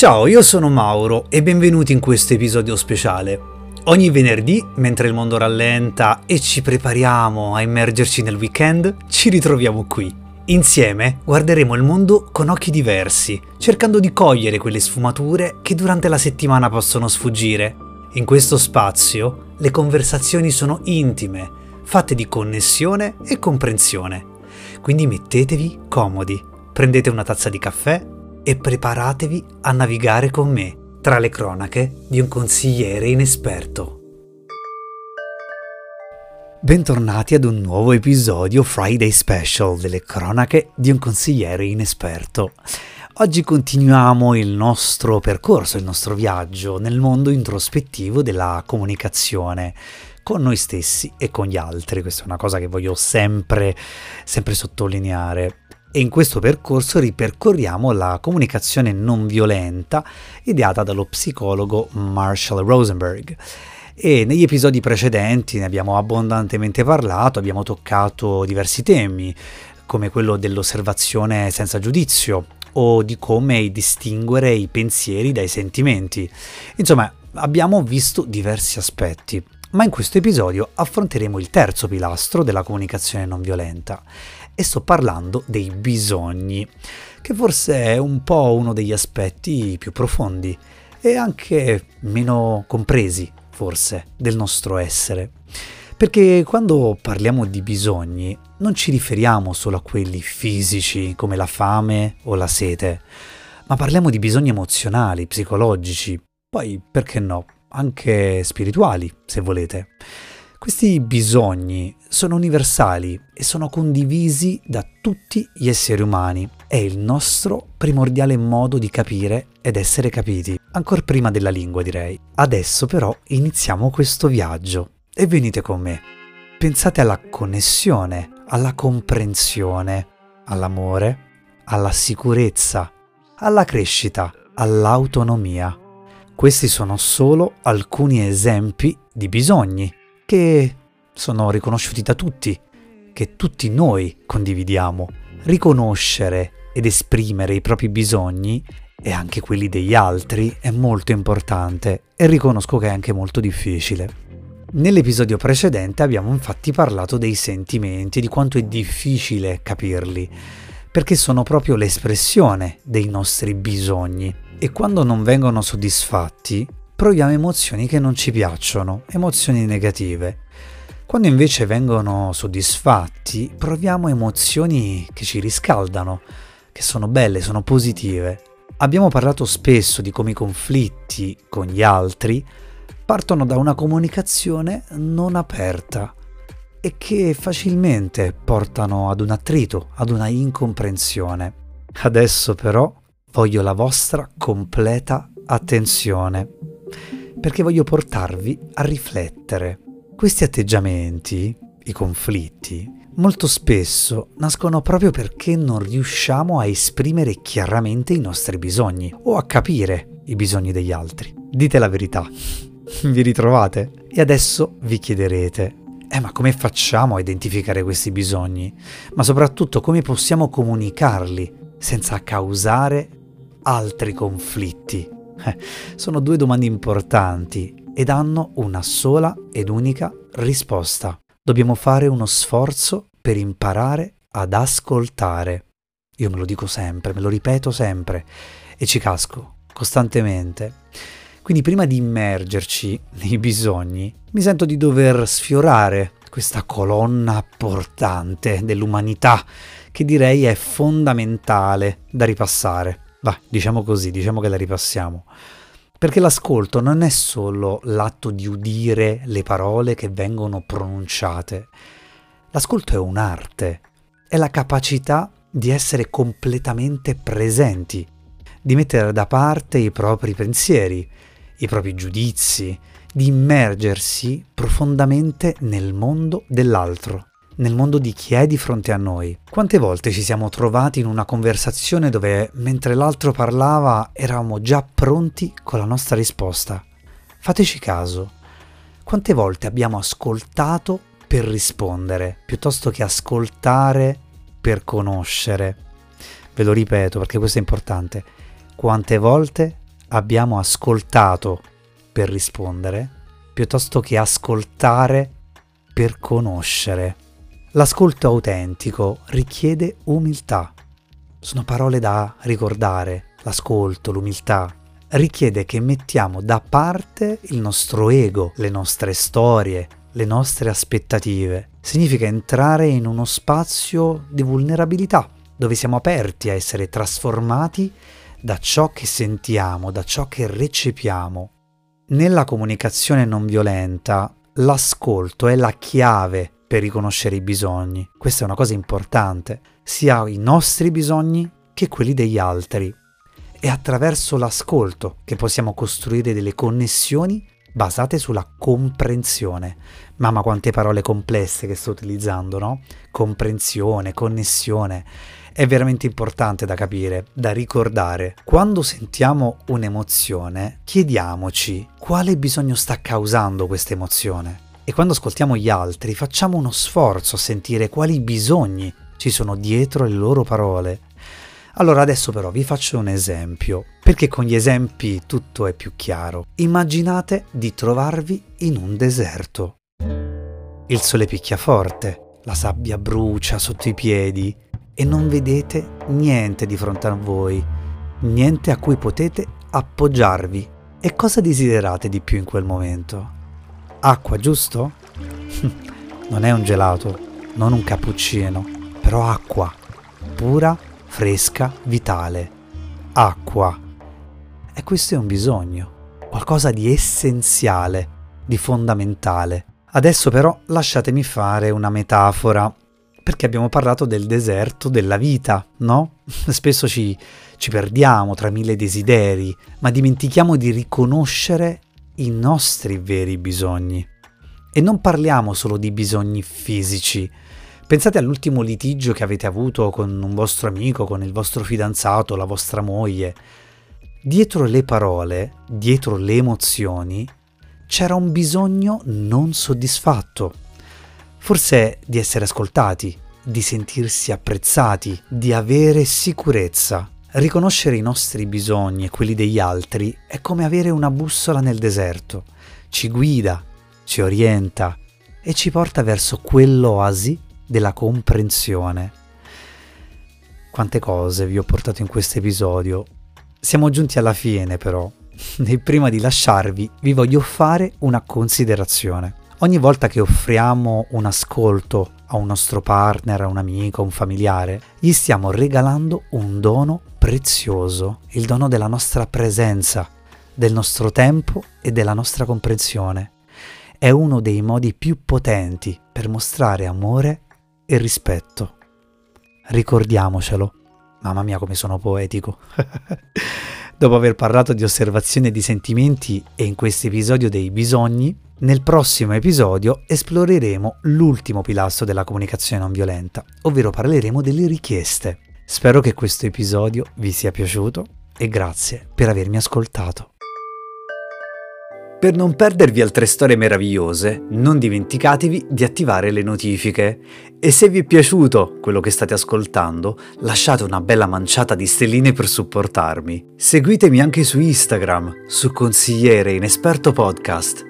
Ciao, io sono Mauro e benvenuti in questo episodio speciale. Ogni venerdì, mentre il mondo rallenta e ci prepariamo a immergerci nel weekend, ci ritroviamo qui. Insieme guarderemo il mondo con occhi diversi, cercando di cogliere quelle sfumature che durante la settimana possono sfuggire. In questo spazio le conversazioni sono intime, fatte di connessione e comprensione. Quindi mettetevi comodi, prendete una tazza di caffè e preparatevi a navigare con me tra le cronache di un consigliere inesperto. Bentornati ad un nuovo episodio Friday Special delle cronache di un consigliere inesperto. Oggi continuiamo il nostro percorso, il nostro viaggio nel mondo introspettivo della comunicazione con noi stessi e con gli altri. Questa è una cosa che voglio sempre, sempre sottolineare. E in questo percorso ripercorriamo la comunicazione non violenta ideata dallo psicologo Marshall Rosenberg. E negli episodi precedenti ne abbiamo abbondantemente parlato, abbiamo toccato diversi temi, come quello dell'osservazione senza giudizio o di come distinguere i pensieri dai sentimenti. Insomma, abbiamo visto diversi aspetti. Ma in questo episodio affronteremo il terzo pilastro della comunicazione non violenta e sto parlando dei bisogni, che forse è un po' uno degli aspetti più profondi e anche meno compresi, forse, del nostro essere. Perché quando parliamo di bisogni non ci riferiamo solo a quelli fisici come la fame o la sete, ma parliamo di bisogni emozionali, psicologici, poi perché no, anche spirituali, se volete. Questi bisogni sono universali e sono condivisi da tutti gli esseri umani. È il nostro primordiale modo di capire ed essere capiti, ancora prima della lingua direi. Adesso però iniziamo questo viaggio e venite con me. Pensate alla connessione, alla comprensione, all'amore, alla sicurezza, alla crescita, all'autonomia. Questi sono solo alcuni esempi di bisogni che sono riconosciuti da tutti, che tutti noi condividiamo. Riconoscere ed esprimere i propri bisogni e anche quelli degli altri è molto importante e riconosco che è anche molto difficile. Nell'episodio precedente abbiamo infatti parlato dei sentimenti, di quanto è difficile capirli, perché sono proprio l'espressione dei nostri bisogni e quando non vengono soddisfatti proviamo emozioni che non ci piacciono, emozioni negative. Quando invece vengono soddisfatti, proviamo emozioni che ci riscaldano, che sono belle, sono positive. Abbiamo parlato spesso di come i conflitti con gli altri partono da una comunicazione non aperta e che facilmente portano ad un attrito, ad una incomprensione. Adesso però voglio la vostra completa attenzione perché voglio portarvi a riflettere. Questi atteggiamenti, i conflitti, molto spesso nascono proprio perché non riusciamo a esprimere chiaramente i nostri bisogni o a capire i bisogni degli altri. Dite la verità. vi ritrovate? E adesso vi chiederete, eh ma come facciamo a identificare questi bisogni? Ma soprattutto come possiamo comunicarli senza causare altri conflitti? Eh, sono due domande importanti ed hanno una sola ed unica risposta. Dobbiamo fare uno sforzo per imparare ad ascoltare. Io me lo dico sempre, me lo ripeto sempre e ci casco costantemente. Quindi prima di immergerci nei bisogni, mi sento di dover sfiorare questa colonna portante dell'umanità che direi è fondamentale da ripassare. Va, diciamo così, diciamo che la ripassiamo. Perché l'ascolto non è solo l'atto di udire le parole che vengono pronunciate. L'ascolto è un'arte, è la capacità di essere completamente presenti, di mettere da parte i propri pensieri, i propri giudizi, di immergersi profondamente nel mondo dell'altro nel mondo di chi è di fronte a noi. Quante volte ci siamo trovati in una conversazione dove mentre l'altro parlava eravamo già pronti con la nostra risposta? Fateci caso. Quante volte abbiamo ascoltato per rispondere, piuttosto che ascoltare per conoscere? Ve lo ripeto perché questo è importante. Quante volte abbiamo ascoltato per rispondere, piuttosto che ascoltare per conoscere. L'ascolto autentico richiede umiltà. Sono parole da ricordare, l'ascolto, l'umiltà. Richiede che mettiamo da parte il nostro ego, le nostre storie, le nostre aspettative. Significa entrare in uno spazio di vulnerabilità, dove siamo aperti a essere trasformati da ciò che sentiamo, da ciò che recepiamo. Nella comunicazione non violenta, l'ascolto è la chiave per riconoscere i bisogni. Questa è una cosa importante, sia i nostri bisogni che quelli degli altri. È attraverso l'ascolto che possiamo costruire delle connessioni basate sulla comprensione. Mamma quante parole complesse che sto utilizzando, no? Comprensione, connessione. È veramente importante da capire, da ricordare. Quando sentiamo un'emozione, chiediamoci quale bisogno sta causando questa emozione e quando ascoltiamo gli altri facciamo uno sforzo a sentire quali bisogni ci sono dietro le loro parole. Allora adesso però vi faccio un esempio, perché con gli esempi tutto è più chiaro. Immaginate di trovarvi in un deserto. Il sole picchia forte, la sabbia brucia sotto i piedi e non vedete niente di fronte a voi, niente a cui potete appoggiarvi. E cosa desiderate di più in quel momento? Acqua, giusto? non è un gelato, non un cappuccino, però acqua, pura, fresca, vitale. Acqua. E questo è un bisogno, qualcosa di essenziale, di fondamentale. Adesso però lasciatemi fare una metafora, perché abbiamo parlato del deserto della vita, no? Spesso ci, ci perdiamo tra mille desideri, ma dimentichiamo di riconoscere i nostri veri bisogni. E non parliamo solo di bisogni fisici. Pensate all'ultimo litigio che avete avuto con un vostro amico, con il vostro fidanzato, la vostra moglie. Dietro le parole, dietro le emozioni, c'era un bisogno non soddisfatto. Forse di essere ascoltati, di sentirsi apprezzati, di avere sicurezza. Riconoscere i nostri bisogni e quelli degli altri è come avere una bussola nel deserto. Ci guida, ci orienta e ci porta verso quell'oasi della comprensione. Quante cose vi ho portato in questo episodio. Siamo giunti alla fine però. E prima di lasciarvi vi voglio fare una considerazione. Ogni volta che offriamo un ascolto a un nostro partner, a un amico, a un familiare, gli stiamo regalando un dono prezioso, il dono della nostra presenza, del nostro tempo e della nostra comprensione. È uno dei modi più potenti per mostrare amore e rispetto. Ricordiamocelo. Mamma mia come sono poetico. Dopo aver parlato di osservazione di sentimenti e in questo episodio dei bisogni, nel prossimo episodio esploreremo l'ultimo pilastro della comunicazione non violenta, ovvero parleremo delle richieste. Spero che questo episodio vi sia piaciuto e grazie per avermi ascoltato. Per non perdervi altre storie meravigliose, non dimenticatevi di attivare le notifiche. E se vi è piaciuto quello che state ascoltando, lasciate una bella manciata di stelline per supportarmi. Seguitemi anche su Instagram, su Consigliere Inesperto Podcast